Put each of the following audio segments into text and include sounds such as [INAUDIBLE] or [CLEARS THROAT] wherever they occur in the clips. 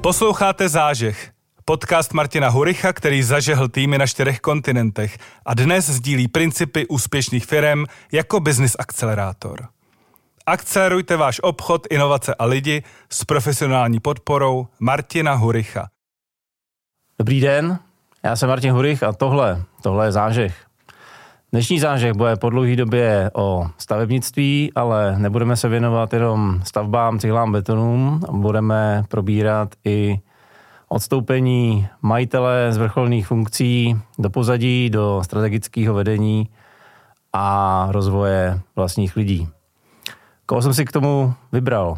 Posloucháte Zážeh, podcast Martina Huricha, který zažehl týmy na čtyřech kontinentech a dnes sdílí principy úspěšných firm jako business akcelerátor. Akcelerujte váš obchod, inovace a lidi s profesionální podporou Martina Huricha. Dobrý den, já jsem Martin Hurich a tohle, tohle je zážeh. Dnešní zážeh bude po dlouhé době o stavebnictví, ale nebudeme se věnovat jenom stavbám, cihlám, betonům. Budeme probírat i odstoupení majitele z vrcholných funkcí do pozadí, do strategického vedení a rozvoje vlastních lidí. Koho jsem si k tomu vybral?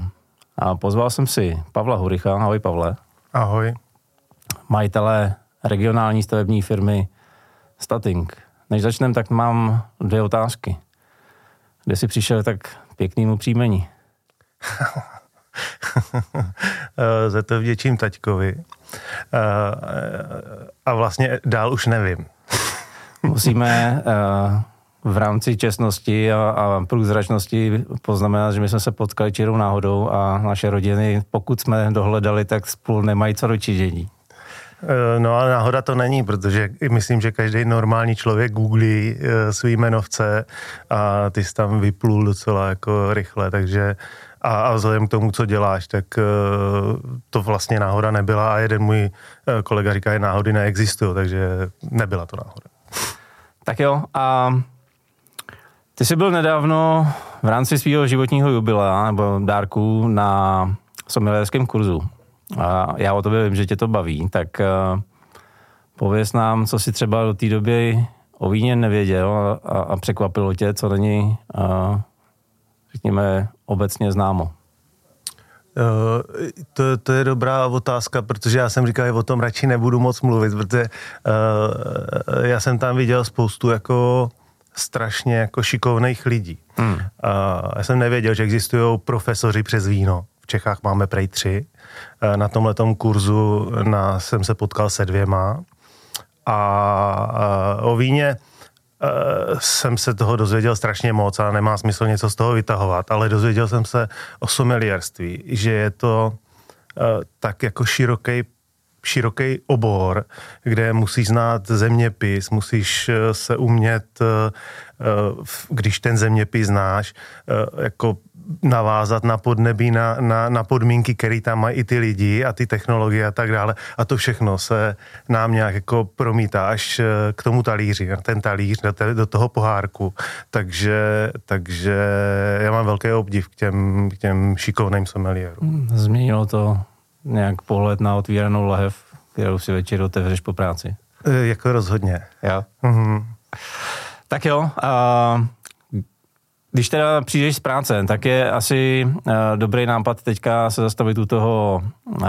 A pozval jsem si Pavla Huricha. Ahoj Pavle. Ahoj. Majitele regionální stavební firmy Stating. Než začneme, tak mám dvě otázky. Kde jsi přišel tak pěknému příjmení? [LAUGHS] Za to vděčím taťkovi. A vlastně dál už nevím. [LAUGHS] Musíme eh, v rámci čestnosti a, a průzračnosti poznamenat, že my jsme se potkali čirou náhodou a naše rodiny, pokud jsme dohledali, tak spolu nemají co dočinění. Eh, no ale náhoda to není, protože myslím, že každý normální člověk googlí eh, svý jmenovce a ty jsi tam vyplul docela jako rychle, takže a, a vzhledem k tomu, co děláš, tak eh, to vlastně náhoda nebyla a jeden můj kolega říká, že náhody neexistují, takže nebyla to náhoda. Tak jo, a ty jsi byl nedávno v rámci svého životního jubilea nebo dárku na sommelierském kurzu a já o tobě vím, že tě to baví, tak uh, pověz nám, co si třeba do té doby o víně nevěděl a, a, a překvapilo tě, co není, uh, řekněme, obecně známo. Uh, to, to je dobrá otázka, protože já jsem říkal, že o tom radši nebudu moc mluvit, protože uh, já jsem tam viděl spoustu jako strašně jako šikovných lidí. Hmm. Uh, já jsem nevěděl, že existují profesoři přes víno. Čechách máme prej tři. Eh, na tomhle kurzu na, jsem se potkal se dvěma a, a o víně Uh, jsem se toho dozvěděl strašně moc a nemá smysl něco z toho vytahovat, ale dozvěděl jsem se o somelierství, že je to tak jako široký široký obor, kde musíš znát zeměpis, musíš se umět, když ten zeměpis znáš, jako navázat na podnebí, na, na, na podmínky, které tam mají i ty lidi a ty technologie a tak dále. A to všechno se nám nějak jako promítá až eh, k tomu talíři, na ten talíř, do, te, do toho pohárku. Takže, takže já mám velký obdiv k těm, k těm šikovným someliérům. Hmm, změnilo to nějak pohled na otvíranou lahev, kterou si večer otevřeš po práci? E, jako rozhodně. Jo? Mm-hmm. Tak jo, uh, když teda přijdeš z práce, tak je asi uh, dobrý nápad teďka se zastavit u toho, uh,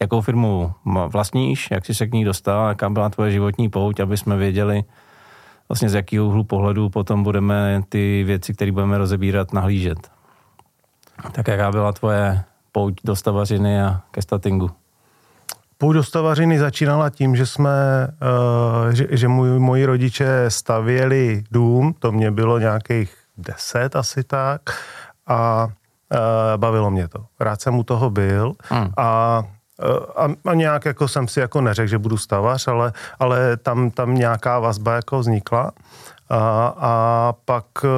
jakou firmu vlastníš, jak jsi se k ní dostal, jaká byla tvoje životní pouť, aby jsme věděli vlastně z jakého úhlu pohledu potom budeme ty věci, které budeme rozebírat, nahlížet. Tak jaká byla tvoje pouť do stavařiny a ke statingu? Pouť do stavařiny začínala tím, že jsme, uh, že, že můj, moji rodiče stavěli dům, to mě bylo nějakých deset asi tak a uh, bavilo mě to. Rád jsem u toho byl hmm. a a, a nějak jako jsem si jako neřekl, že budu stavař, ale, ale tam, tam nějaká vazba jako vznikla. A, a pak uh,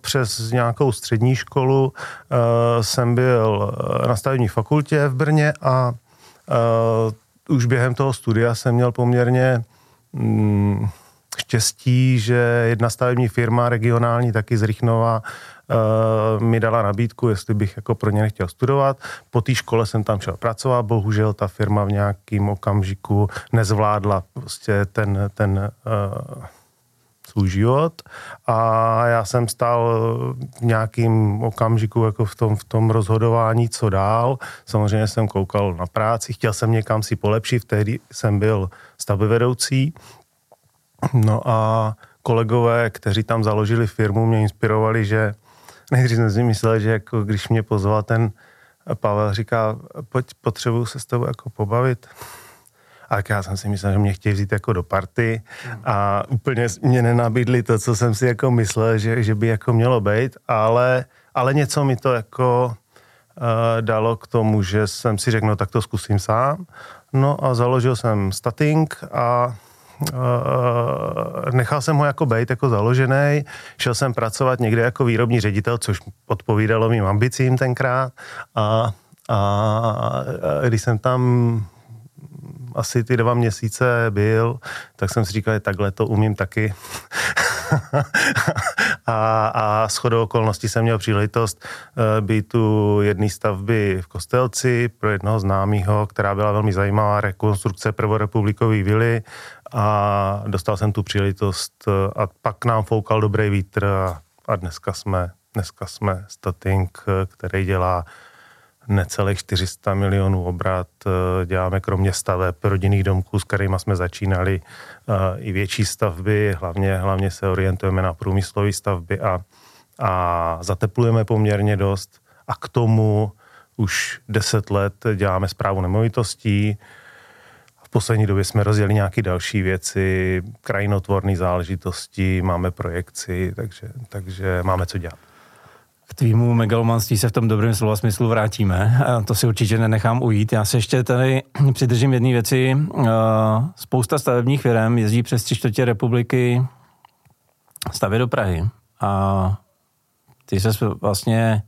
přes nějakou střední školu uh, jsem byl na stavební fakultě v Brně a už během toho studia jsem měl poměrně um, štěstí, že jedna stavební firma regionální, taky z Rychnova, uh, mi dala nabídku, jestli bych jako pro ně nechtěl studovat. Po té škole jsem tam šel pracovat, bohužel ta firma v nějakým okamžiku nezvládla prostě ten, ten uh, svůj život a já jsem stál v nějakým okamžiku jako v tom, v tom rozhodování, co dál. Samozřejmě jsem koukal na práci, chtěl jsem někam si polepšit, tehdy jsem byl stavbyvedoucí, No a kolegové, kteří tam založili firmu, mě inspirovali, že nejdřív jsem si myslel, že jako když mě pozval ten Pavel, říká, pojď, potřebuju se s tebou jako pobavit. A já jsem si myslel, že mě chtějí vzít jako do party a úplně mě nenabídli to, co jsem si jako myslel, že, že by jako mělo být, ale, ale něco mi to jako dalo k tomu, že jsem si řekl, no tak to zkusím sám. No a založil jsem Stating a nechal jsem ho jako bejt, jako založený. Šel jsem pracovat někde jako výrobní ředitel, což odpovídalo mým ambicím tenkrát. A, a, a když jsem tam asi ty dva měsíce byl, tak jsem si říkal, že takhle to umím taky. [LAUGHS] a, a shodou okolností jsem měl příležitost uh, být tu jedné stavby v Kostelci pro jednoho známého, která byla velmi zajímavá, rekonstrukce prvorepublikové vily a dostal jsem tu příležitost uh, a pak nám foukal dobrý vítr a, a dneska jsme dneska jsme Stating, který dělá necelých 400 milionů obrat. Eh, děláme kromě staveb rodinných domků, s kterými jsme začínali, eh, i větší stavby, hlavně, hlavně se orientujeme na průmyslové stavby a, a zateplujeme poměrně dost. A k tomu už 10 let děláme zprávu nemovitostí, poslední době jsme rozjeli nějaké další věci, krajinotvorné záležitosti, máme projekci, takže, takže máme co dělat k tvýmu megalomanství se v tom dobrém slova smyslu vrátíme. To si určitě nenechám ujít. Já se ještě tady přidržím jedné věci. Spousta stavebních firm jezdí přes tři čtvrtě republiky stavě do Prahy. A ty se vlastně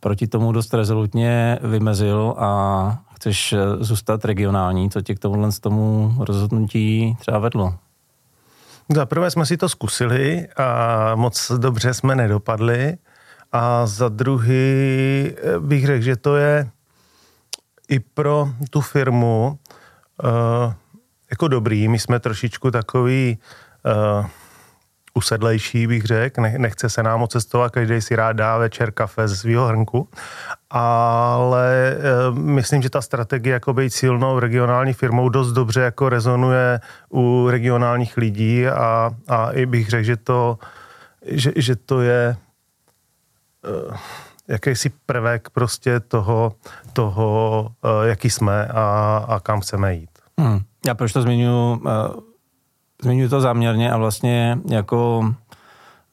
proti tomu dost rezolutně vymezil a chceš zůstat regionální. Co tě k tomuhle z tomu rozhodnutí třeba vedlo? Za prvé jsme si to zkusili a moc dobře jsme nedopadli. A za druhý eh, bych řekl, že to je i pro tu firmu uh, jako dobrý. My jsme trošičku takový uh, usedlejší, bych řekl. Ne, nechce se nám cestovat, každý si rád dá večer kafe ze svého hrnku. Ale uh, myslím, že ta strategie jako být silnou regionální firmou dost dobře jako rezonuje u regionálních lidí a, a i bych řekl, že to, že, že to je uh, jakýsi prvek prostě toho, toho uh, jaký jsme a, a kam chceme jít. Hmm. Já proč to zmiňuji? Zmiňuji to záměrně a vlastně jako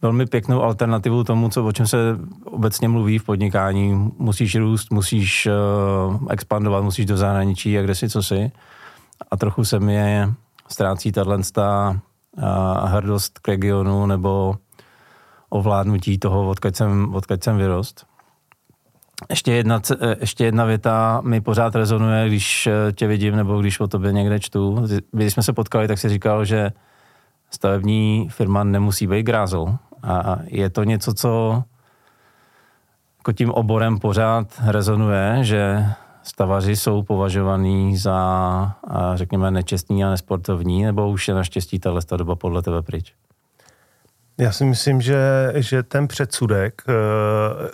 velmi pěknou alternativu tomu, co, o čem se obecně mluví v podnikání. Musíš růst, musíš uh, expandovat, musíš do zahraničí a kde si, co si. A trochu se mi ztrácí tato uh, hrdost k regionu nebo ovládnutí toho, odkud jsem, odkud jsem vyrost. Ještě jedna, ještě jedna věta mi pořád rezonuje, když eh, tě vidím nebo když o tobě někde čtu. Když jsme se potkali, tak si říkal, že stavební firma nemusí být grázel. A je to něco, co jako tím oborem pořád rezonuje, že stavaři jsou považovaní za, řekněme, nečestní a nesportovní, nebo už je naštěstí tahle doba podle tebe pryč? Já si myslím, že, že ten předsudek eh,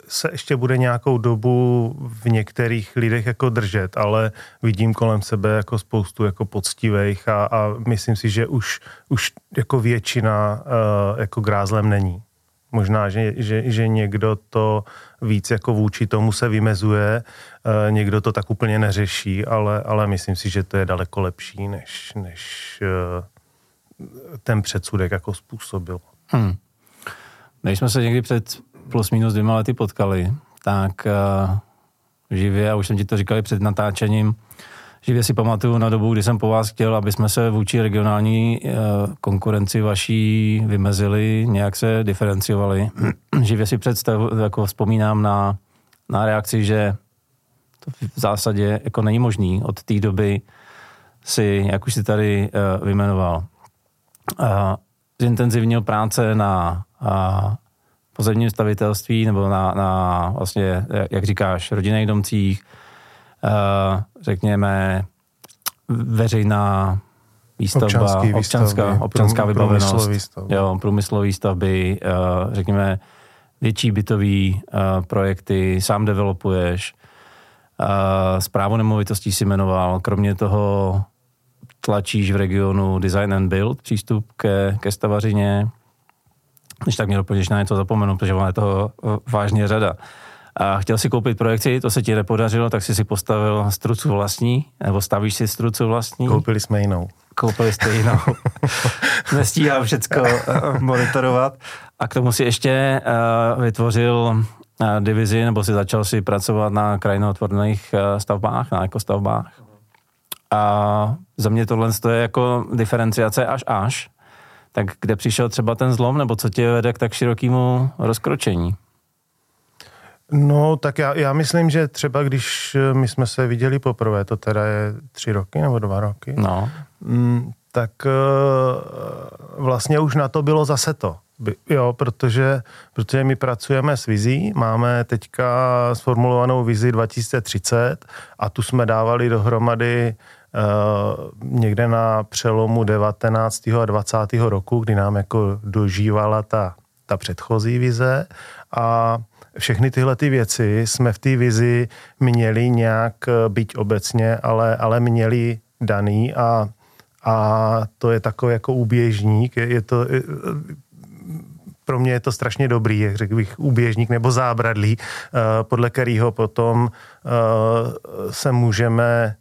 se ještě bude nějakou dobu v některých lidech jako držet, ale vidím kolem sebe jako spoustu jako poctivých a, a myslím si, že už, už jako většina eh, jako grázlem není. Možná, že, že, že někdo to víc jako vůči tomu se vymezuje, eh, někdo to tak úplně neřeší, ale, ale myslím si, že to je daleko lepší, než, než ten předsudek jako způsobil. Hmm. Když jsme se někdy před plus minus dvěma lety potkali, tak uh, živě, a už jsem ti to říkal před natáčením, živě si pamatuju na dobu, kdy jsem po vás chtěl, aby jsme se vůči regionální uh, konkurenci vaší vymezili, nějak se diferenciovali. [CLEARS THROAT] živě si představ, jako vzpomínám na, na reakci, že to v zásadě jako není možný od té doby si, jak už si tady uh, vymenoval, uh, zintenzivnil práce na a, pozemním stavitelství nebo na, na vlastně, jak říkáš, rodinných domcích, a, řekněme, veřejná výstavba, Občanský občanská, občanská vybavenost, průmyslový stavby. Jo, průmyslový stavby, řekněme, větší bytový projekty, sám developuješ, zprávu nemovitostí si jmenoval, kromě toho tlačíš v regionu Design and Build, přístup ke, ke stavařině, když tak mě doplníš na něco zapomenu, protože ono je toho eh, vážně řada. A chtěl si koupit projekci, to se ti nepodařilo, tak si si postavil strucu vlastní, nebo stavíš si strucu vlastní. Koupili jsme jinou. Koupili jste jinou. [LAUGHS] Nestíhám všecko uh, monitorovat. A k tomu si ještě uh, vytvořil divizi, nebo si začal si pracovat na krajinootvorných stavbách, na ekostavbách. A za mě tohle je jako diferenciace až až. Tak kde přišel třeba ten zlom, nebo co tě vede k tak širokému rozkročení? No, tak já, já myslím, že třeba když eh, my jsme se viděli poprvé, to teda je tři roky nebo dva roky, no. Mm, tak uh, vlastně už na to bylo zase to. Jo, protože, protože my pracujeme s vizí, máme teďka sformulovanou vizi 2030 a tu jsme dávali dohromady někde na přelomu 19. a 20. roku, kdy nám jako dožívala ta, ta předchozí vize a všechny tyhle ty věci jsme v té vizi měli nějak, eh, byť obecně, ale, ale měli daný a, a to je takový jako úběžník. Je, je to, je, pro mě je to strašně dobrý, jak řekl bych, úběžník nebo zábradlí, eh, podle kterého potom eh, se můžeme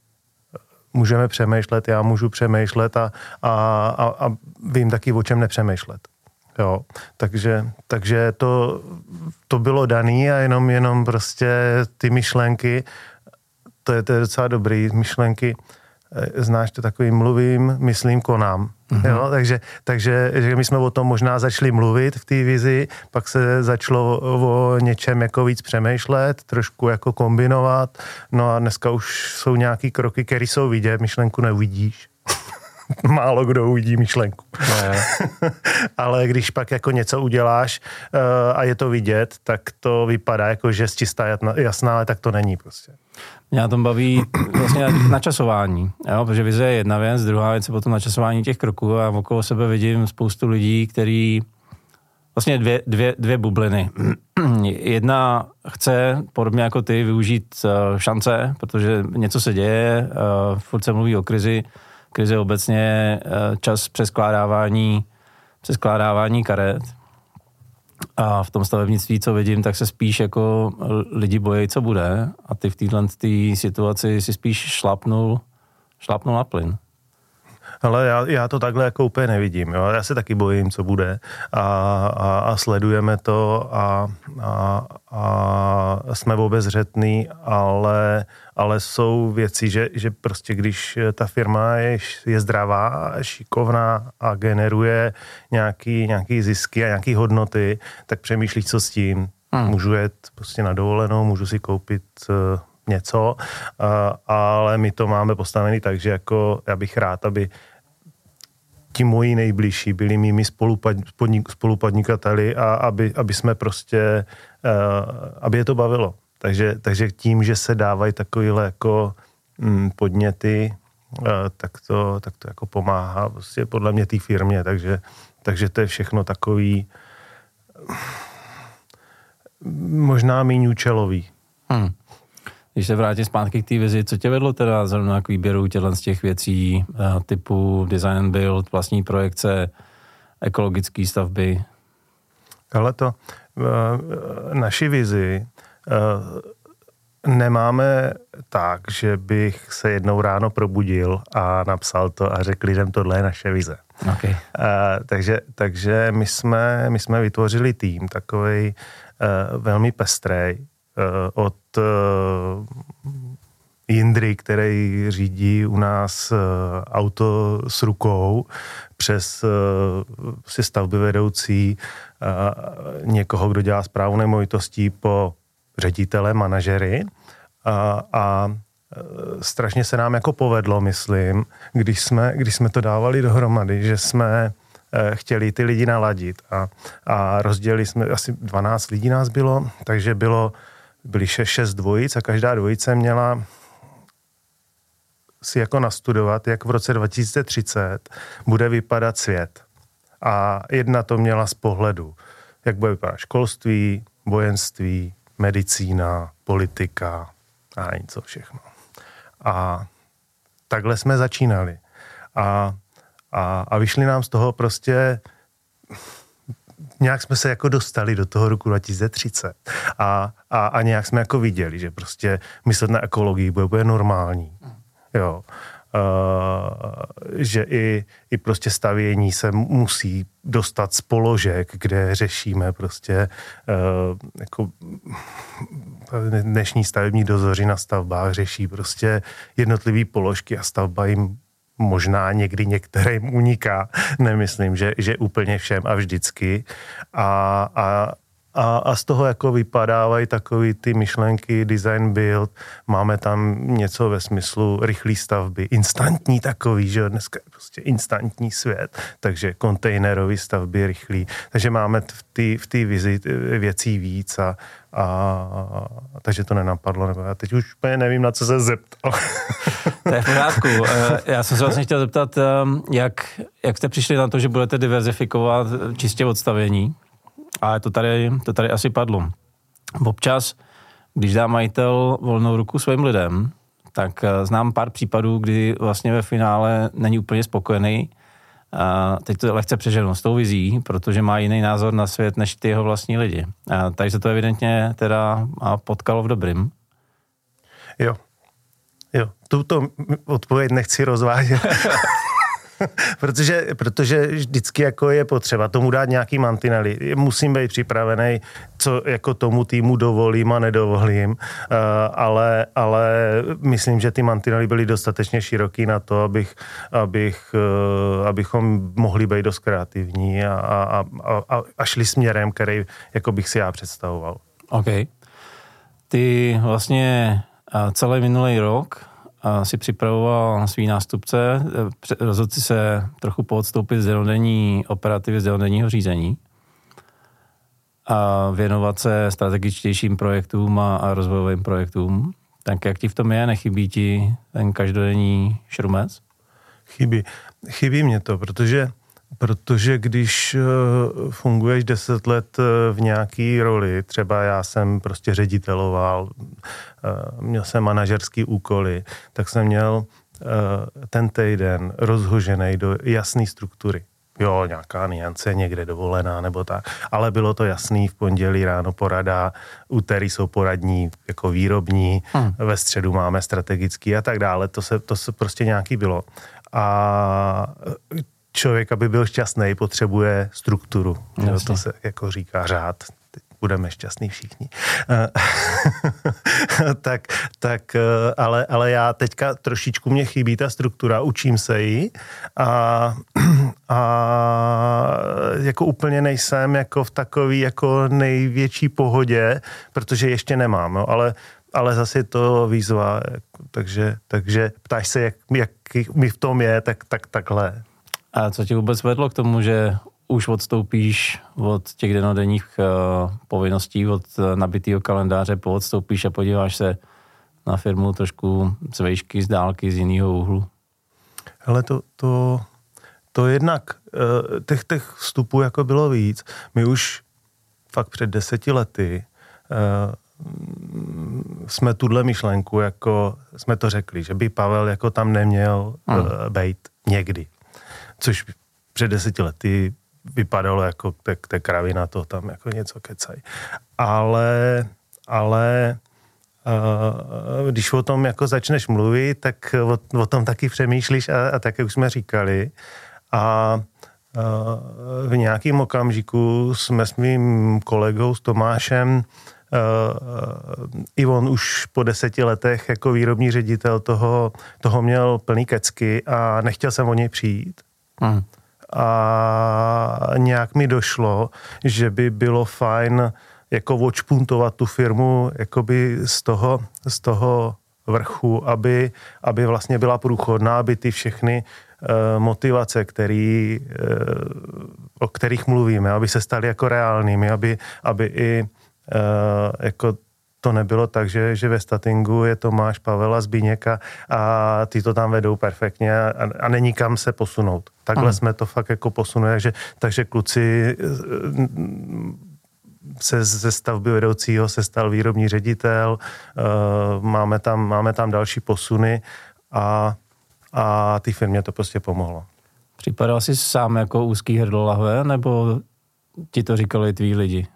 můžeme přemýšlet, já můžu přemýšlet a, a, a, a vím taky, o čem nepřemýšlet. Jo, takže, takže to, to bylo daný a jenom, jenom prostě ty myšlenky, to je, to je docela dobrý, myšlenky, eh, znáš to takový mluvím, myslím, konám. Mm-hmm. Jo, takže, takže že my jsme o tom možná začali mluvit v té vizi, pak se začalo o něčem jako víc přemýšlet, trošku jako kombinovat, no a dneska už jsou nějaký kroky, které jsou vidět, myšlenku neuvidíš. [LAUGHS] málo kdo uvidí myšlenku. No, [LAUGHS] Ale když pak jako něco uděláš uh, a je to vidět, tak to vypadá jako, že čistá jasná, ale tak to není prostě. Mě na tom baví vlastně načasování, jo? protože vize je jedna věc, druhá věc je potom načasování těch kroků a okolo sebe vidím spoustu lidí, který vlastně dvě, dvě, dvě bubliny. [CLEARS THROAT] Jedna chce, podobně jako ty, využít uh, šance, protože něco se děje, uh, furt se mluví o krizi, krize obecně eh, čas přeskládávání, přeskládávání karet. A v tom stavebnictví, co vidím, tak se spíš jako lidi bojí, co bude. A ty v této situaci si spíš šlapnul, šlapnul na plyn. Ale já, já to takhle jako úplně nevidím. Jo. Já se taky bojím, co bude a, a, a sledujeme to a, a, a jsme obezřetný, ale, ale jsou věci, že, že prostě když ta firma je, je zdravá, šikovná a generuje nějaký, nějaký zisky a nějaký hodnoty, tak přemýšlí, co s tím. Hmm. Můžu jet prostě na dovolenou, můžu si koupit uh, něco, uh, ale my to máme postavený tak, že jako já bych rád, aby ti moji nejbližší byli mými spolupadnikateli a aby, aby jsme prostě, uh, aby je to bavilo. Takže, takže tím, že se dávají takovéhle jako mm, podněty, uh, tak, to, tak to jako pomáhá prostě podle mě té firmě, takže, takže to je všechno takový možná méně účelový. Hmm. Když se vrátím zpátky k té vizi, co tě vedlo teda zrovna k výběru těchto z těch věcí eh, typu design and build, vlastní projekce, ekologické stavby? Ale to, naši vizi nemáme tak, že bych se jednou ráno probudil a napsal to a řekl lidem, tohle je naše vize. Okay. Uh, takže, takže my jsme, my jsme vytvořili tým takový uh, velmi pestrej uh, od Jindry, který řídí u nás uh, auto s rukou, přes uh, si stavby vedoucí, někoho, kdo dělá zprávu nemovitostí po ředitele, manažery. A, a strašně se nám jako povedlo, myslím, když jsme, když jsme to dávali dohromady, že jsme chtěli ty lidi naladit. A, a rozdělili jsme, asi 12 lidí nás bylo, takže bylo, byly 6, 6 dvojic a každá dvojice měla si jako nastudovat, jak v roce 2030 bude vypadat svět. A jedna to měla z pohledu, jak bude vypadat školství, vojenství, medicína, politika a něco všechno. A takhle jsme začínali. A, a, a vyšli nám z toho prostě nějak jsme se jako dostali do toho roku 2030 a, a, a nějak jsme jako viděli, že prostě myslet na ekologii bude, bude normální. Jo. že i, i prostě stavění se musí dostat z položek, kde řešíme prostě jako dnešní stavební dozoři na stavbách řeší prostě jednotlivé položky a stavba jim možná někdy některým uniká, [LAUGHS] nemyslím, že, že úplně všem a vždycky. A, a, a, a z toho jako vypadávají takový ty myšlenky design build, máme tam něco ve smyslu rychlé stavby, instantní takový, že dneska je prostě instantní svět, takže kontejnerové stavby rychlý, takže máme v té v tý vizi věcí víc a, a, a, takže to nenapadlo, nebo já teď už úplně nevím, na co se zeptal. [LAUGHS] To je v pořádku. [LAUGHS] Eh, já jsem se vlastně chtěl zeptat, ehm, jak, jak jste přišli na to, že budete diverzifikovat čistě odstavění? Ale to tady, to tady asi padlo. Občas, když dá majitel volnou ruku svým lidem, tak eh, znám pár případů, kdy vlastně ve finále není úplně spokojený. A teď to lehce přeženu s tou vizí, protože má jiný názor na svět než ty jeho vlastní lidi. A takže se to evidentně teda potkalo v dobrým. Jo. Jo, tuto odpověď nechci rozvádět. [LAUGHS] [LAUGHS] protože, protože vždycky jako je potřeba tomu dát nějaký mantinely. Musím být připravený, co jako tomu týmu dovolím a nedovolím, uh, ale, ale myslím, že ty mantinely byly dostatečně široký na to, abych, abych, uh, abychom mohli být dost kreativní a, a, a, a šli směrem, který jako bych si já představoval. OK. Ty vlastně celý minulý rok si připravoval svý nástupce, rozhodl se trochu poodstoupit z denodenní operativy, z denodenního řízení a věnovat se strategičtějším projektům a, a rozvojovým projektům. Tak jak ti v tom je? Nechybí ti ten každodenní šrumec? Chybí. Chybí mě to, protože Protože když eh, funguješ deset let eh, v nějaký roli, třeba já jsem prostě řediteloval, eh, měl jsem manažerský úkoly, tak jsem měl ten týden rozhožený do jasné struktury. Jo, nějaká niance, někde dovolená nebo tak. Ale bylo to jasný, v pondělí ráno porada, úterý jsou poradní jako výrobní, hmm. ve středu máme strategický a tak dále. To se, to se prostě nějaký bylo. A člověk, aby byl šťastný, potřebuje strukturu. Jo, to se jako říká řád. Budeme šťastní všichni. [LAUGHS] tak, tak ale, ale já teďka trošičku mě chybí ta struktura, učím se ji a, [CLEARS THROAT] a jako úplně nejsem jako v takový jako největší pohodě, protože ještě nemám, jo, ale ale zase je to výzva, takže, takže ptáš se, jak, jak mi v tom je, tak, tak takhle. A co ti vůbec vedlo k tomu, že už odstoupíš od těch denodenních uh, povinností, od uh, nabitého kalendáře, poodstoupíš a podíváš se na firmu trošku z vejšky, z dálky, z jiného úhlu? Ale to, to, to jednak, uh, těch, těch vstupů jako bylo víc. My už fakt před deseti lety uh, jsme tuhle myšlenku, jako jsme to řekli, že by Pavel jako tam neměl hmm. uh, být někdy což před deseti lety vypadalo jako tak, tak kravina to tam jako něco kecaj. Ale, ale uh, když o tom jako začneš mluvit, tak o, o tom taky přemýšlíš a, a tak, jak už jsme říkali. A uh, v nějakém okamžiku jsme s mým kolegou, s Tomášem, Uh, i on už po deseti letech jako výrobní ředitel toho, toho měl plný kecky a nechtěl jsem o něj přijít. Hmm. A nějak mi došlo, že by bylo fajn jako očpuntovat tu firmu jakoby z toho, z toho vrchu, aby, aby vlastně byla průchodná, aby ty všechny uh, motivace, který, uh, o kterých mluvíme, aby se staly jako reálnými, aby, aby i uh, jako to nebylo tak, že, že ve statingu je Tomáš, Pavel a Zbíněk a, a ty to tam vedou perfektně a, a není kam se posunout. Takhle Aha. jsme to fakt jako posunuli, takže, takže kluci eh, se ze stavby vedoucího se stal výrobní ředitel, uh, máme, tam, máme tam další posuny a, a ty firmě to prostě pomohlo. Připadal jsi sám jako úzký hrdlo lahve, nebo ti to říkali tví lidi?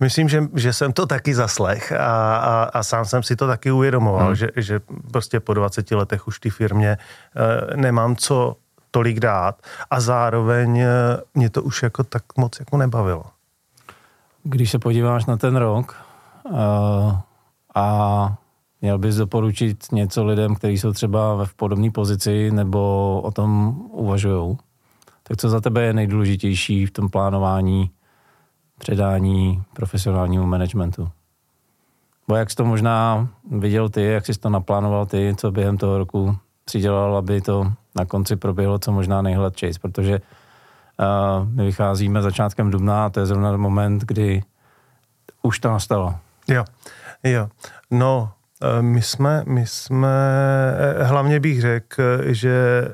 Myslím, že, že jsem to taky zaslech a, a, a sám jsem si to taky uvědomoval, hmm. že, že prostě po 20 letech už ty firmě e, nemám co tolik dát a zároveň e, mě to už jako tak moc jako nebavilo. Když se podíváš na ten rok uh, a měl bys doporučit něco lidem, kteří jsou třeba v podobné pozici nebo o tom uvažují, tak co za tebe je nejdůležitější v tom plánování předání profesionálnímu managementu? Bo jak jsi to možná viděl ty, jak jsi to naplánoval ty, co během toho roku přidělal, aby to na konci proběhlo co možná nejhladčejc, protože uh, my vycházíme začátkem dubna a to je zrovna moment, kdy už to nastalo. Jo, jo. No, eh, my jsme, my jsme, eh, hlavně bych řekl, že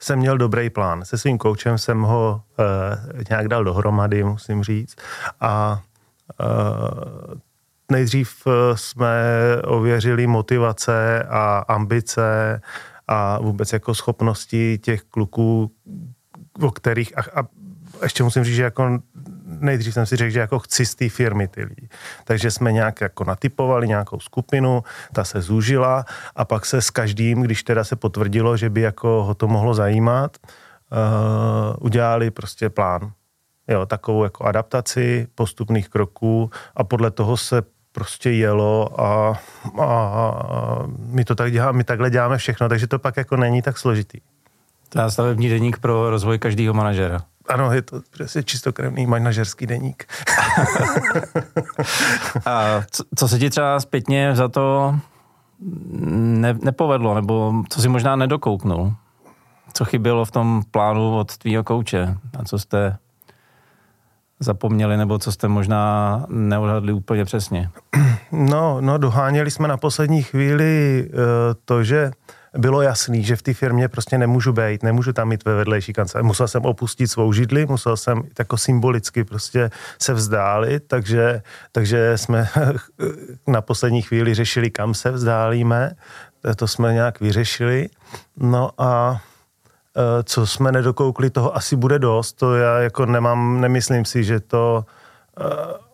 jsem měl dobrý plán. Se svým koučem jsem ho uh, nějak dal dohromady, musím říct. A uh, nejdřív jsme ověřili motivace a ambice a vůbec jako schopnosti těch kluků, o kterých, a, a ještě musím říct, že jako nejdřív jsem si řekl, že jako chci z té firmy ty lidi. Takže jsme nějak jako natypovali nějakou skupinu, ta se zúžila a pak se s každým, když teda se potvrdilo, že by jako ho to mohlo zajímat, uh, udělali prostě plán. Jo, takovou jako adaptaci postupných kroků a podle toho se prostě jelo a, a, a my to tak děláme, my takhle děláme všechno, takže to pak jako není tak složitý. To je stavební deník pro rozvoj každého manažera. Ano, je to prostě čistokrevný manažerský deník. [LAUGHS] a co, co se ti třeba zpětně za to ne, nepovedlo, nebo co si možná nedokouknul? Co chybělo v tom plánu od tvýho kouče? A co jste zapomněli, nebo co jste možná neodhadli úplně přesně? No, no doháněli jsme na poslední chvíli uh, to, že bylo jasný, že v té firmě prostě nemůžu být, nemůžu tam mít ve vedlejší kanceláři. Musel jsem opustit svou židli, musel jsem jako symbolicky prostě se vzdálit, takže, takže jsme [LAUGHS] na poslední chvíli řešili, kam se vzdálíme, to jsme nějak vyřešili. No a co jsme nedokoukli, toho asi bude dost, to já jako nemám, nemyslím si, že to e,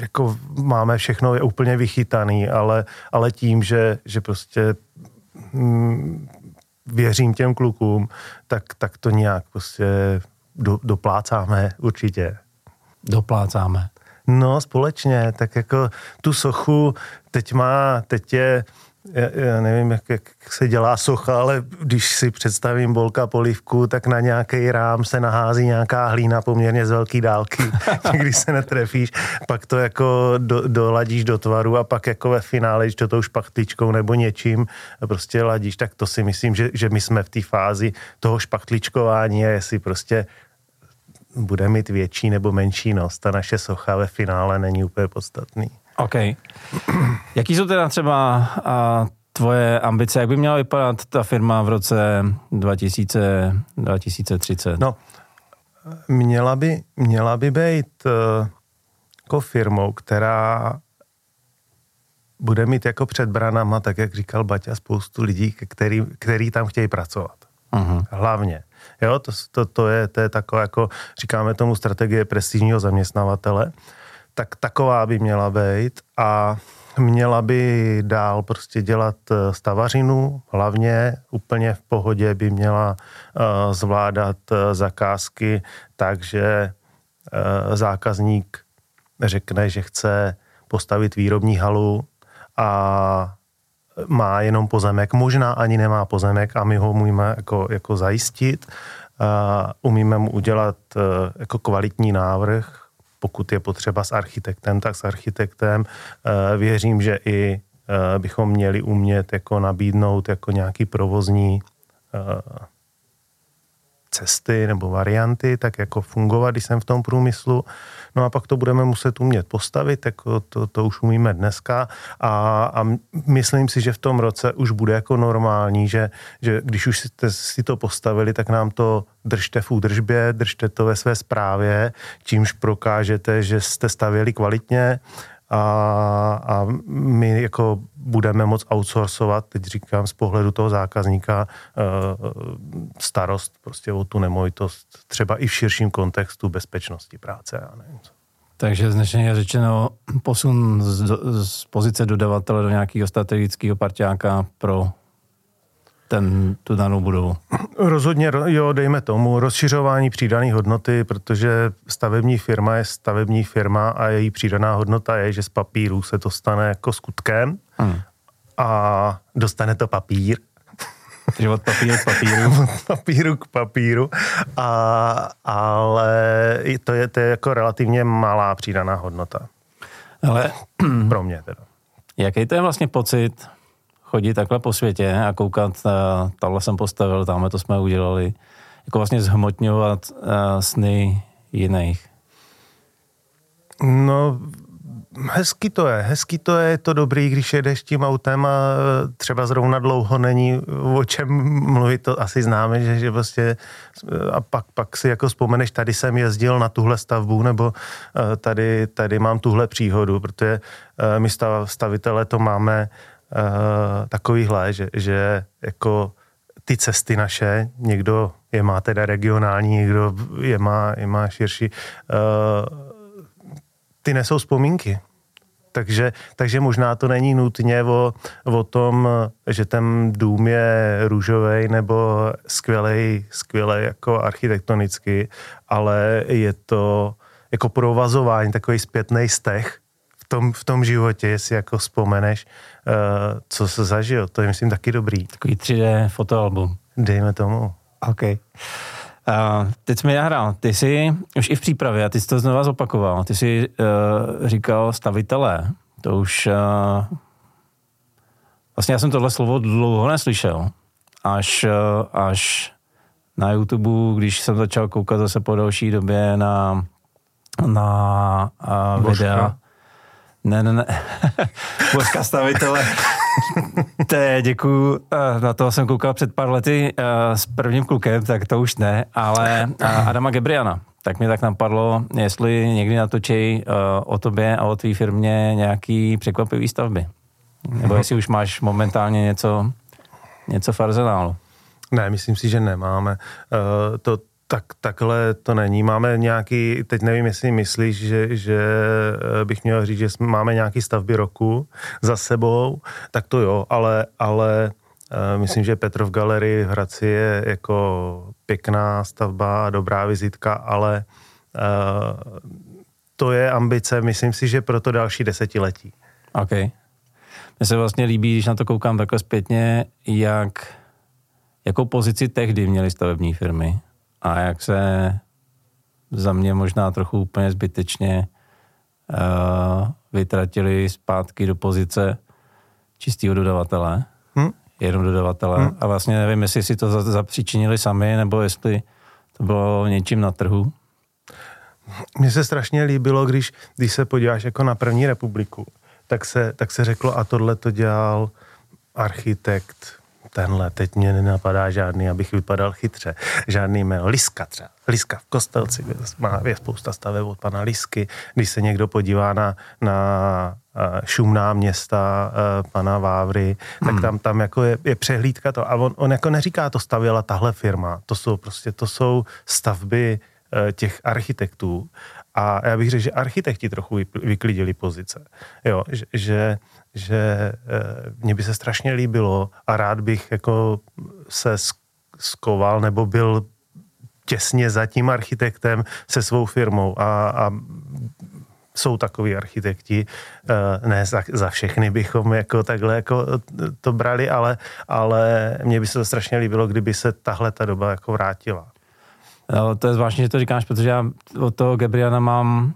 jako máme všechno je úplně vychytaný, ale, ale tím, že, že prostě mm, věřím těm klukům, tak, tak to nějak prostě do, doplácáme určitě. Doplácáme. No, společně, tak jako tu sochu teď má, teď je já, já nevím, jak, jak se dělá socha, ale když si představím bolka polivku, tak na nějaký rám se nahází nějaká hlína poměrně z velké dálky, [LAUGHS] [LAUGHS] když se netrefíš, pak to jako do, doladíš do tvaru a pak jako ve finále, když to tou špachtličkou nebo něčím prostě ladíš, tak to si myslím, že, že my jsme v té fázi toho špachtličkování a jestli prostě bude mít větší nebo menší nos. Ta naše socha ve finále není úplně podstatný. OK. Jaký jsou teda třeba a, tvoje ambice? Jak by měla vypadat ta firma v roce 2000, 2030? No, měla by, měla by být uh, jako firmou, která bude mít jako před branama, tak jak říkal Baťa, spoustu lidí, který, který tam chtějí pracovat. Uh-huh. Hlavně. Jo, to, to, to, je, to je takové, jako říkáme tomu strategie prestižního zaměstnavatele tak taková by měla být a měla by dál prostě dělat eh, stavařinu, hlavně úplně v pohodě by měla uh, zvládat uh, zakázky, takže zákazník řekne, že chce postavit výrobní halu a má jenom pozemek, možná ani nemá pozemek a my ho můžeme jako, jako zajistit. Uh, umíme mu udělat uh, jako kvalitní návrh, pokud je potřeba s architektem, tak s architektem. Eh, věřím, že i eh, bychom měli umět jako nabídnout jako nějaký provozní eh, cesty nebo varianty, tak jako fungovat, když jsem v tom průmyslu. No a pak to budeme muset umět postavit, jako to, to už umíme dneska a, a myslím si, že v tom roce už bude jako normální, že, že když už jste si to postavili, tak nám to držte v údržbě, držte to ve své správě, čímž prokážete, že jste stavěli kvalitně a, a my jako budeme moc outsourcovat, teď říkám z pohledu toho zákazníka, eh, starost prostě o tu nemovitost, třeba i v širším kontextu bezpečnosti práce. Já nevím co. Takže znešeně řečeno posun z, z pozice dodavatele do nějakého strategického parťáka pro ten, tu danou budovu. Rozhodně, jo, dejme tomu, rozšiřování přidané hodnoty, protože stavební firma je stavební firma a její přidaná hodnota je, že z papíru se to stane jako skutkem hmm. a dostane to papír. [LAUGHS] Takže od papíru k papíru. [LAUGHS] od papíru k papíru, a, ale to je, to je jako relativně malá přidaná hodnota. Ale pro mě teda. Jaký to je vlastně pocit chodit takhle po světě a koukat, uh, tohle jsem postavil, tamhle to jsme udělali, jako vlastně zhmotňovat uh, sny jiných? No, hezky to je, hezky to je, je to dobrý, když jedeš tím autem a e, třeba zrovna dlouho není o čem mluvit, to asi známe, že, že e, a pak, pak si jako vzpomeneš, tady jsem jezdil na tuhle stavbu, nebo tady, tady mám tuhle příhodu, protože my stavitele to máme takovýhle, že, že jako ty cesty naše, někdo je má teda regionální, někdo je má, je má širší, ty nesou vzpomínky. Takže, takže možná to není nutně o, o tom, že ten dům je růžový nebo skvělej, skvělej jako architektonicky, ale je to jako provazování, takový zpětný stech v tom, v tom životě, jestli jako vzpomeneš, uh, co se zažil. To je, myslím, taky dobrý. Takový 3D fotoalbum. Dejme tomu. OK. Uh, teď jsme já hrál. Ty jsi už i v přípravě, a ty jsi to znova zopakoval, ty jsi uh, říkal stavitelé. To už... Uh, vlastně já jsem tohle slovo dlouho neslyšel. Až, uh, až na YouTube, když jsem začal koukat zase po další době na, na uh, videa. Ne, ne, ne. [LAUGHS] Božka stavitele. [LAUGHS] to je, děkuju. Eh, na to jsem koukal před pár lety eh, s prvním klukem, tak to už ne, ale eh, Adama Gebriana. Tak mi tak napadlo, jestli někdy natočí o tobě a o tvý firmě nějaký překvapivý stavby. Nebo jestli už máš momentálně něco, něco v arzenálu. Ne, myslím si, že nemáme. To, tak takhle to není. Máme nějaký, teď nevím, jestli myslíš, že, že eh, bych měl říct, že máme nějaký stavby roku za sebou, tak to jo, ale, ale uh, myslím, že Petrov Galerii v Hradci je jako pěkná stavba dobrá vizitka, ale uh, to je ambice, myslím si, že pro to další desetiletí. OK. Mně se vlastně líbí, když na to koukám takhle zpětně, jak jakou pozici tehdy měly stavební firmy a jak se za mě možná trochu úplně zbytečně uh, vytratili zpátky do pozice čistého dodavatele, hmm? jenom dodavatele. Hmm? A vlastně nevím, jestli si to zapříčinili sami, nebo jestli to bylo něčím na trhu. Mně se strašně líbilo, když, když se podíváš jako na první republiku, tak se, tak se řeklo, a tohle to dělal architekt tenhle, teď mě nenapadá žádný, abych vypadal chytře, žádný jméno, Liska třeba, Liska v Kostelci, má, je spousta staveb od pana Lisky, když se někdo podívá na, na šumná města pana Vávry, tak hmm. tam, tam jako je, je přehlídka to. A on, on jako neříká, to stavěla tahle firma. To jsou prostě, to jsou stavby e, těch architektů. A já bych řekl, že architekti trochu vyklidili pozice. Jo, že, že že eh, mně by se strašně líbilo a rád bych jako se skoval nebo byl těsně za tím architektem se svou firmou a, a jsou takový architekti, eh, ne za, za všechny bychom jako takhle jako to brali, ale, ale mně by se to strašně líbilo, kdyby se tahle ta doba jako vrátila. To je zvláštní, že to říkáš, protože já od toho Gabriana mám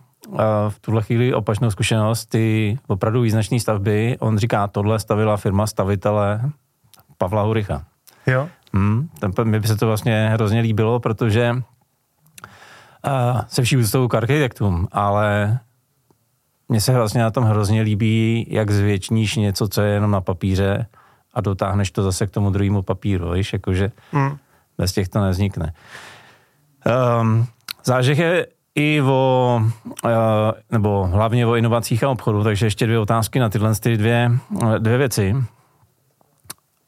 v tuhle chvíli opačnou zkušenost, ty opravdu význačné stavby, on říká, tohle stavila firma stavitele Pavla Huricha. Jo. Hmm, ten, mi by se to vlastně hrozně líbilo, protože uh, se vší úctou k architektům, ale mně se vlastně na tom hrozně líbí, jak zvětšníš něco, co je jenom na papíře a dotáhneš to zase k tomu druhému papíru, víš, jakože hmm. bez těch to nevznikne. Um, zážeh je i o, eh, nebo hlavně o inovacích a obchodu, takže ještě dvě otázky na tyhle ty dvě, dvě věci.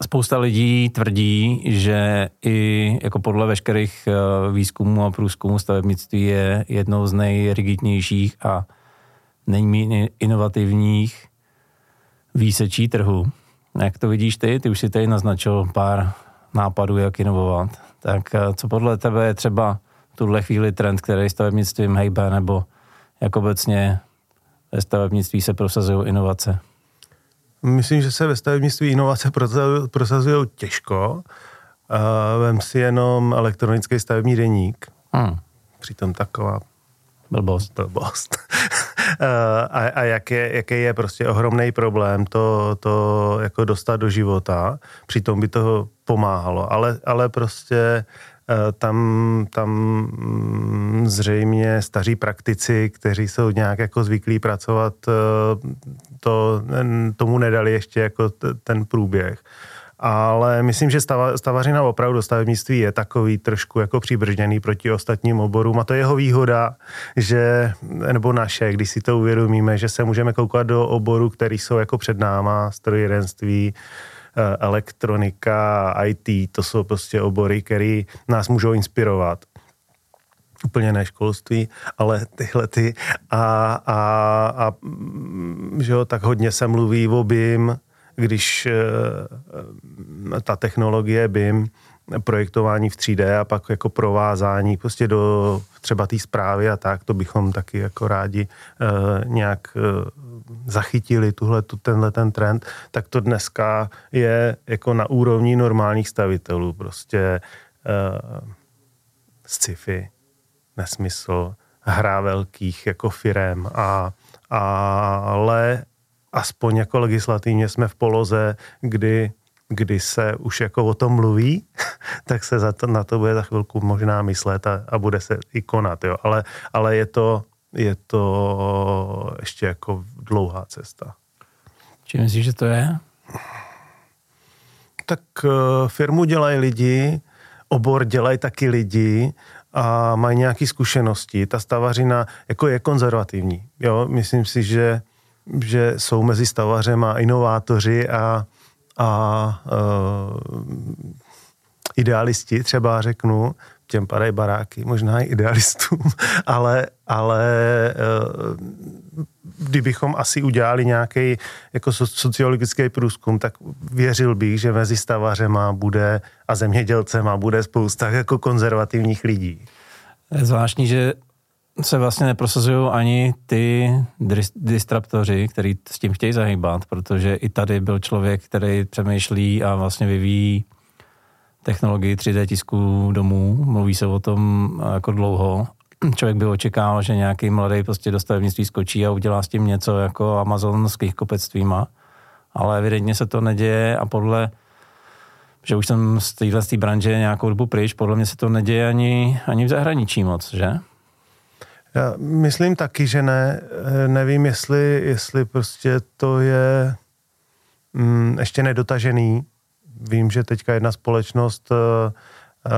Spousta lidí tvrdí, že i jako podle veškerých eh, výzkumů a průzkumů stavebnictví je jednou z nejrigidnějších a nejméně inovativních výsečí trhu. Jak to vidíš ty? Ty už si tady naznačil pár nápadů, jak inovovat. Tak eh, co podle tebe je třeba tuhle chvíli trend, který stavebnictvím hejbe, nebo jak obecně ve stavebnictví se prosazují inovace? Myslím, že se ve stavebnictví inovace prosazují těžko. Uh, vem si jenom elektronický stavební deník. Hmm. Přitom taková blbost. blbost. [LAUGHS] a, a jak je, jaký je prostě ohromný problém to, to jako dostat do života, přitom by to pomáhalo, ale, ale prostě eh, tam, tam mm, zřejmě staří praktici, kteří jsou nějak jako zvyklí pracovat, eh, to, tomu nedali ještě jako ten průběh. Ale myslím, že stava, stavařina opravdu stavebnictví je takový trošku jako přibržděný proti ostatním oborům. A to je jeho výhoda, že, nebo naše, když si to uvědomíme, že se můžeme koukat do oborů, který jsou jako před náma, strojírenství, eh, elektronika, IT, to jsou prostě obory, které nás můžou inspirovat. Úplně ne školství, ale tyhle ty a, a, a že jo, tak hodně se mluví o BIM, když eh, ta technologie BIM, projektování v 3D a pak jako provázání prostě do třeba té zprávy a tak, to bychom taky jako rádi uh, nějak uh, zachytili tuhle, tu, tenhle ten trend, tak to dneska je jako na úrovni normálních stavitelů, prostě uh, sci-fi, nesmysl, hra velkých jako firem a, a, ale aspoň jako legislativně jsme v poloze, kdy, kdy se už jako o tom mluví, [LAUGHS] tak se za to, na to bude za chvilku možná myslet a, a bude se i konat, jo. Ale, ale je to, je to ještě jako dlouhá cesta. Čím myslíš, že to je? Tak uh, firmu dělají lidi, obor dělají taky lidi a mají nějaké zkušenosti. Ta stavařina jako je konzervativní. Jo? Myslím si, že že jsou mezi stavařem a inovátoři a, a uh, idealisti, třeba řeknu, těm padají baráky, možná i idealistům, [LAUGHS] ale, ale uh, kdybychom asi udělali nějaký jako sociologický průzkum, tak věřil bych, že mezi stavařema bude a zemědělcema bude spousta jako konzervativních lidí. Zvláštní, že se vlastně neprosazují ani ty distraptoři, kteří s tím chtějí zahýbat, protože i tady byl člověk, který přemýšlí a vlastně vyvíjí technologii 3D tisku domů. Mluví se o tom jako dlouho. Člověk by očekával, že nějaký mladý prostě do stavebnictví skočí a udělá s tím něco jako Amazon s knihkopectvíma. Ale evidentně se to neděje a podle že už jsem z téhle branže nějakou dobu pryč, podle mě se to neděje ani, ani v zahraničí moc, že? Já myslím taky, že ne. Nevím, jestli, jestli prostě to je mm, ještě nedotažený. Vím, že teďka jedna společnost uh,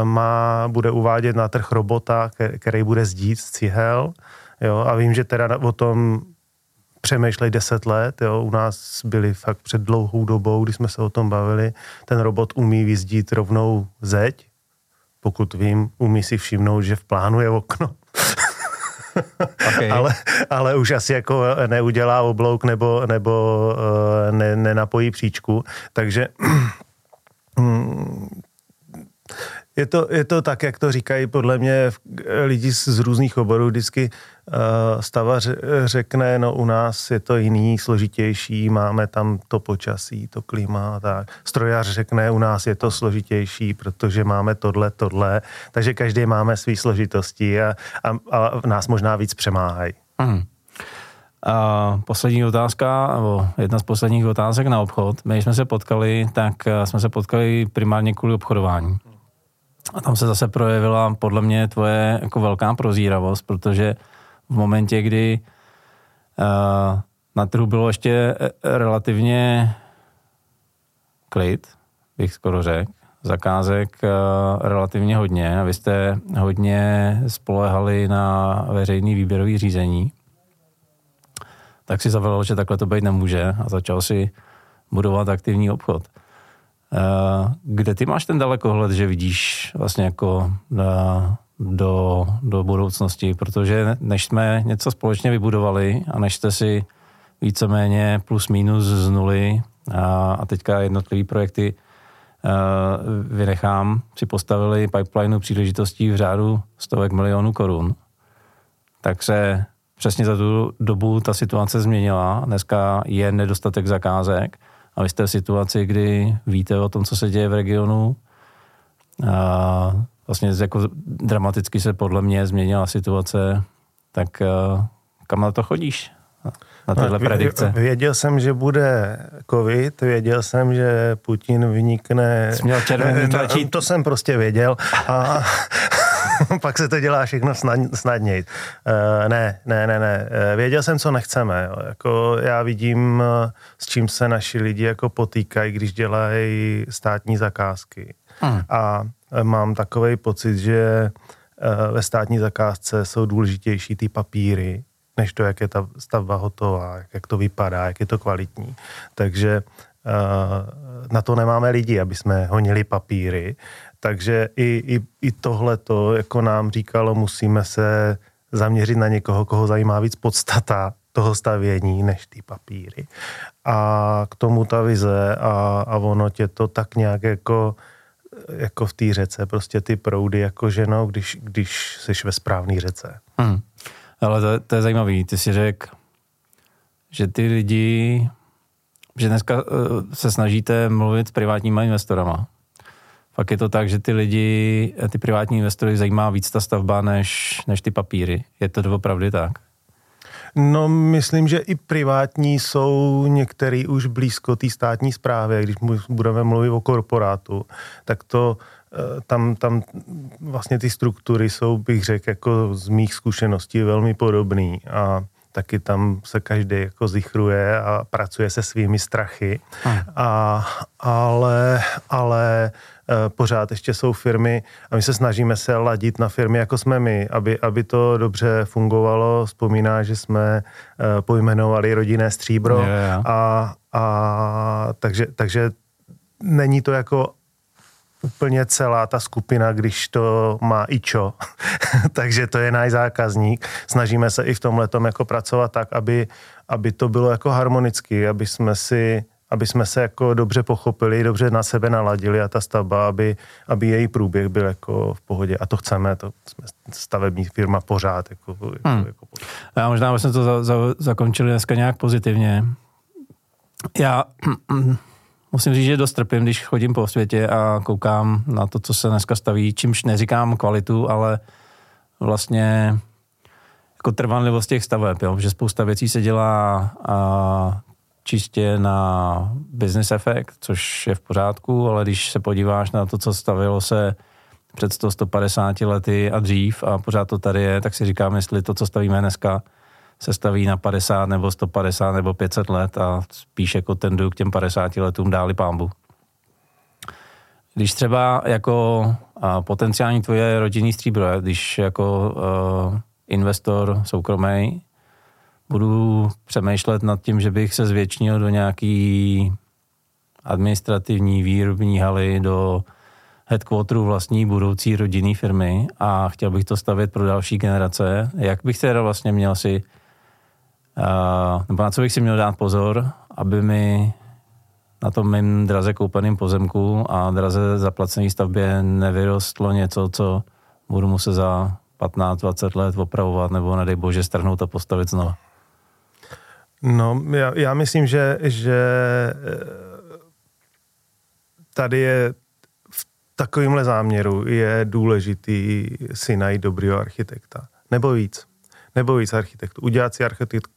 má, bude uvádět na trh robota, který bude zdít z cihel. Jo, a vím, že teda o tom přemýšlej deset let. Jo. U nás byli fakt před dlouhou dobou, kdy jsme se o tom bavili. Ten robot umí vyzdít rovnou zeď. Pokud vím, umí si všimnout, že v plánu je okno. Okay. [LAUGHS] ale, ale už asi jako neudělá oblouk nebo, nebo uh, ne, nenapojí příčku. Takže [CLEARS THROAT] je to, je to tak, jak to říkají podle mě lidi z, z různých oborů. Vždycky uh, stavař řekne, no u nás je to jiný, složitější, máme tam to počasí, to klima a tak. Strojař řekne, u nás je to složitější, protože máme tohle, tohle. Takže každý máme své složitosti a, a, a nás možná víc přemáhají. Hmm. A poslední otázka, nebo jedna z posledních otázek na obchod. My jsme se potkali, tak eh, jsme se potkali primárně kvůli obchodování. A tam se zase projevila podle mě tvoje jako velká prozíravost, protože v momentě, kdy uh, na trhu bylo ještě eh, relativně klid, bych skoro řekl, zakázek uh, relativně hodně a vy jste hodně spolehali na veřejný výběrový řízení, tak si zavolal, že takhle to být nemůže a začal si budovat aktivní obchod. Eh, kde ty máš ten dalekohled, že vidíš vlastně jako eh, do, do budoucnosti, protože než jsme něco společně vybudovali a než jste si víceméně plus minus z nuly a, a teďka jednotlivé projekty uh, vynechám, si postavili pipeline příležitostí v řádu stovek milionů korun, tak se přesně za tu dobu ta situace změnila. Dneska je nedostatek zakázek a vy jste v situaci, kdy víte o tom, co se děje v regionu. A vlastně jako dramaticky se podle mě změnila situace, tak uh, kam na to chodíš? na tyhle predikce? Věděl jsem, že bude covid, věděl jsem, že Putin vynikne... Jsi měl červený [LAUGHS] tlačít? To jsem prostě věděl a [LAUGHS] [LAUGHS] pak se to dělá všechno snad, snadněji. Uh, ne, ne, ne, ne. Eh, věděl jsem, co nechceme. Jo. Jako já vidím, eh, s čím se naši lidi jako potýkají, když dělají státní zakázky. Hmm. A mám takový pocit, že ve státní zakázce jsou důležitější ty papíry, než to, jak je ta stavba hotová, jak to vypadá, jak je to kvalitní. Takže na to nemáme lidi, aby jsme honili papíry. Takže i, i, i tohle to jako nám říkalo, musíme se zaměřit na někoho, koho zajímá víc podstata toho stavění než ty papíry. A k tomu ta vize a, a ono tě to tak nějak jako, jako v té řece, prostě ty proudy jako ženou, když, když jsi ve správné řece. Hmm. Ale to, to je zajímavý. Ty si řekl, že ty lidi, že dneska uh, se snažíte mluvit s privátníma investorama. Pak je to tak, že ty lidi, ty privátní investory zajímá víc ta stavba než, než ty papíry. Je to doopravdy tak? No, myslím, že i privátní jsou některý už blízko té státní zprávy. Když budeme mluvit o korporátu, tak to eh, tam, tam vlastně ty struktury jsou, bych řekl, jako z mých zkušeností velmi podobný a taky tam se každý jako zichruje a pracuje se svými strachy. Hmm. A, ale, ale Eh, pořád ještě jsou firmy a my se snažíme se ladit na firmy, jako jsme my, aby, aby to dobře fungovalo. Vzpomíná, že jsme eh, pojmenovali rodinné stříbro yeah. a, a takže, takže není to jako úplně celá ta skupina, když to má čo. [LAUGHS] Takže to je náš zákazník. Snažíme se i v tomhle jako pracovat tak, aby, aby to bylo jako harmonicky, aby jsme si aby jsme se jako dobře pochopili, dobře na sebe naladili a ta stavba, aby, aby její průběh byl jako v pohodě. A to chceme, to jsme stavební firma pořád. Jako, jako, hmm. jako pořád. Já možná bychom to za, za, zakončili dneska nějak pozitivně. Já [CLEARS THROAT] musím říct, že dost trpím, když chodím po světě a koukám na to, co se dneska staví, čímž neříkám kvalitu, ale vlastně jako trvanlivost těch staveb, jo? že spousta věcí se dělá a čistě na business efekt, což je v pořádku, ale když se podíváš na to, co stavilo se před 100-150 lety a dřív a pořád to tady je, tak si říkám, jestli to, co stavíme dneska, se staví na 50 nebo 150 nebo 500 let a spíš jako tendu k těm 50 letům dáli pámbu. Když třeba jako potenciální tvoje rodinný stříbro, když jako uh, investor soukromý budu přemýšlet nad tím, že bych se zvětšnil do nějaký administrativní výrobní haly, do headquarteru vlastní budoucí rodinné firmy a chtěl bych to stavět pro další generace. Jak bych teda vlastně měl si, nebo na co bych si měl dát pozor, aby mi na tom mým draze koupeným pozemku a draze zaplacený stavbě nevyrostlo něco, co budu muset za 15-20 let opravovat nebo nedej bože strhnout a postavit znova. No, já, já myslím, že, že eh, tady je v takovémhle záměru je důležitý si najít dobrýho architekta. Nebo víc. Nebo víc architektů. Udělat si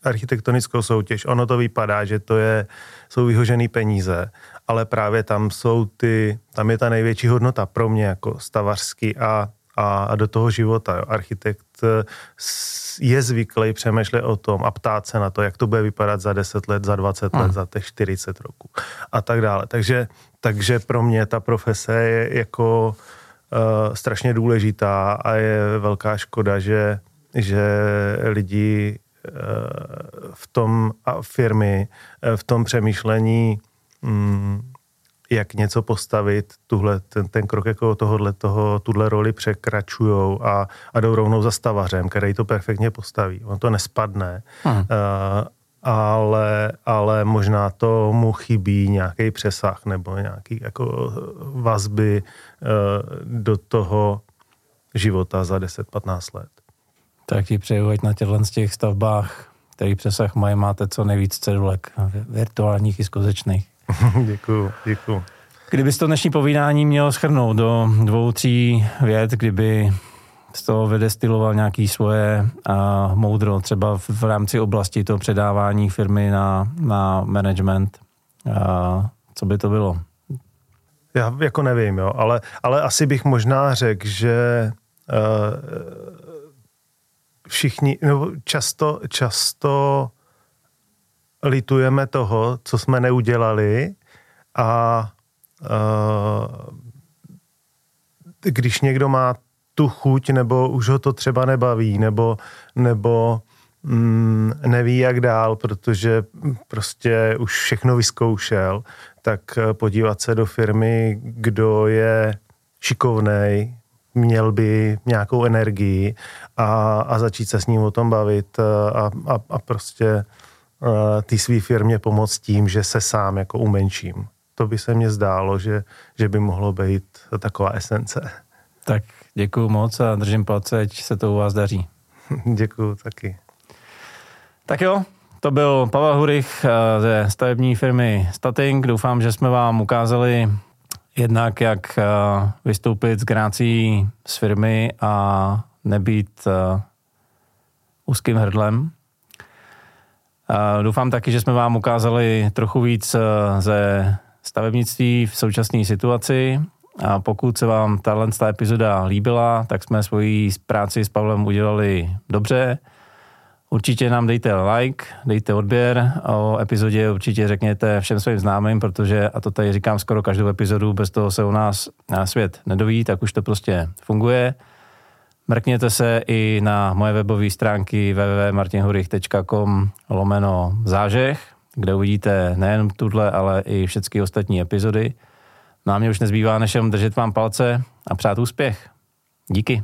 architektonickou soutěž. Ono to vypadá, že to je, jsou vyhožený peníze, ale právě tam jsou ty, tam je ta největší hodnota pro mě jako stavařský a a, a do toho života. Jo. Architekt je zvyklý přemýšlet o tom a ptát se na to, jak to bude vypadat za 10 let, za 20 hmm. let, za těch 40 roků a tak dále. Takže, takže pro mě ta profese je jako uh, strašně důležitá a je velká škoda, že, že lidi uh, v tom a firmy v tom přemýšlení um, jak něco postavit, tuhle, ten, ten krok jako tohohle, toho, tuhle roli překračujou a, a jdou rovnou za stavařem, který to perfektně postaví. On to nespadne, hmm. uh, ale, ale možná tomu chybí nějaký přesah nebo nějaký jako vazby uh, do toho života za 10-15 let. Tak ti přeju, ať na těchto z těch stavbách, který přesah mají, máte co nejvíc cedulek, virtuálních i skutečných. [LAUGHS] děkuju, děkuju. Kdybys to dnešní povídání měl schrnout do dvou, tří vět, kdyby z toho vydestiloval nějaký svoje uh, moudro, třeba v, v rámci oblasti toho předávání firmy na, na management, uh, co by to bylo? Já jako nevím, jo, ale, ale asi bych možná řekl, že uh, všichni, nebo často, často litujeme toho, co jsme neudělali a uh, když někdo má tu chuť, nebo už ho to třeba nebaví, nebo, nebo mm, neví jak dál, protože prostě už všechno vyzkoušel, tak podívat se do firmy, kdo je šikovnej, měl by nějakou energii a, a začít se s ním o tom bavit a, a, a prostě té své firmě pomoct tím, že se sám jako umenším. To by se mně zdálo, že, že by mohlo být taková esence. Tak děkuji moc a držím palce, ať se to u vás daří. [LAUGHS] děkuji taky. Tak jo, to byl Pavel Hurich eh, ze stavební firmy Stating. Doufám, že jsme vám ukázali jednak, jak eh, vystoupit z grácí z firmy a nebýt eh, úzkým hrdlem. Doufám taky, že jsme vám ukázali trochu víc ze stavebnictví v současné situaci. A pokud se vám tato epizoda líbila, tak jsme svoji práci s Pavlem udělali dobře. Určitě nám dejte like, dejte odběr, o epizodě určitě řekněte všem svým známým, protože, a to tady říkám skoro každou epizodu, bez toho se u nás na svět nedoví, tak už to prostě funguje. Mrkněte se i na moje webové stránky www.martinhurich.com lomeno zážeh, kde uvidíte nejen tuhle, ale i všechny ostatní epizody. Nám no mě už nezbývá, než jenom držet vám palce a přát úspěch. Díky.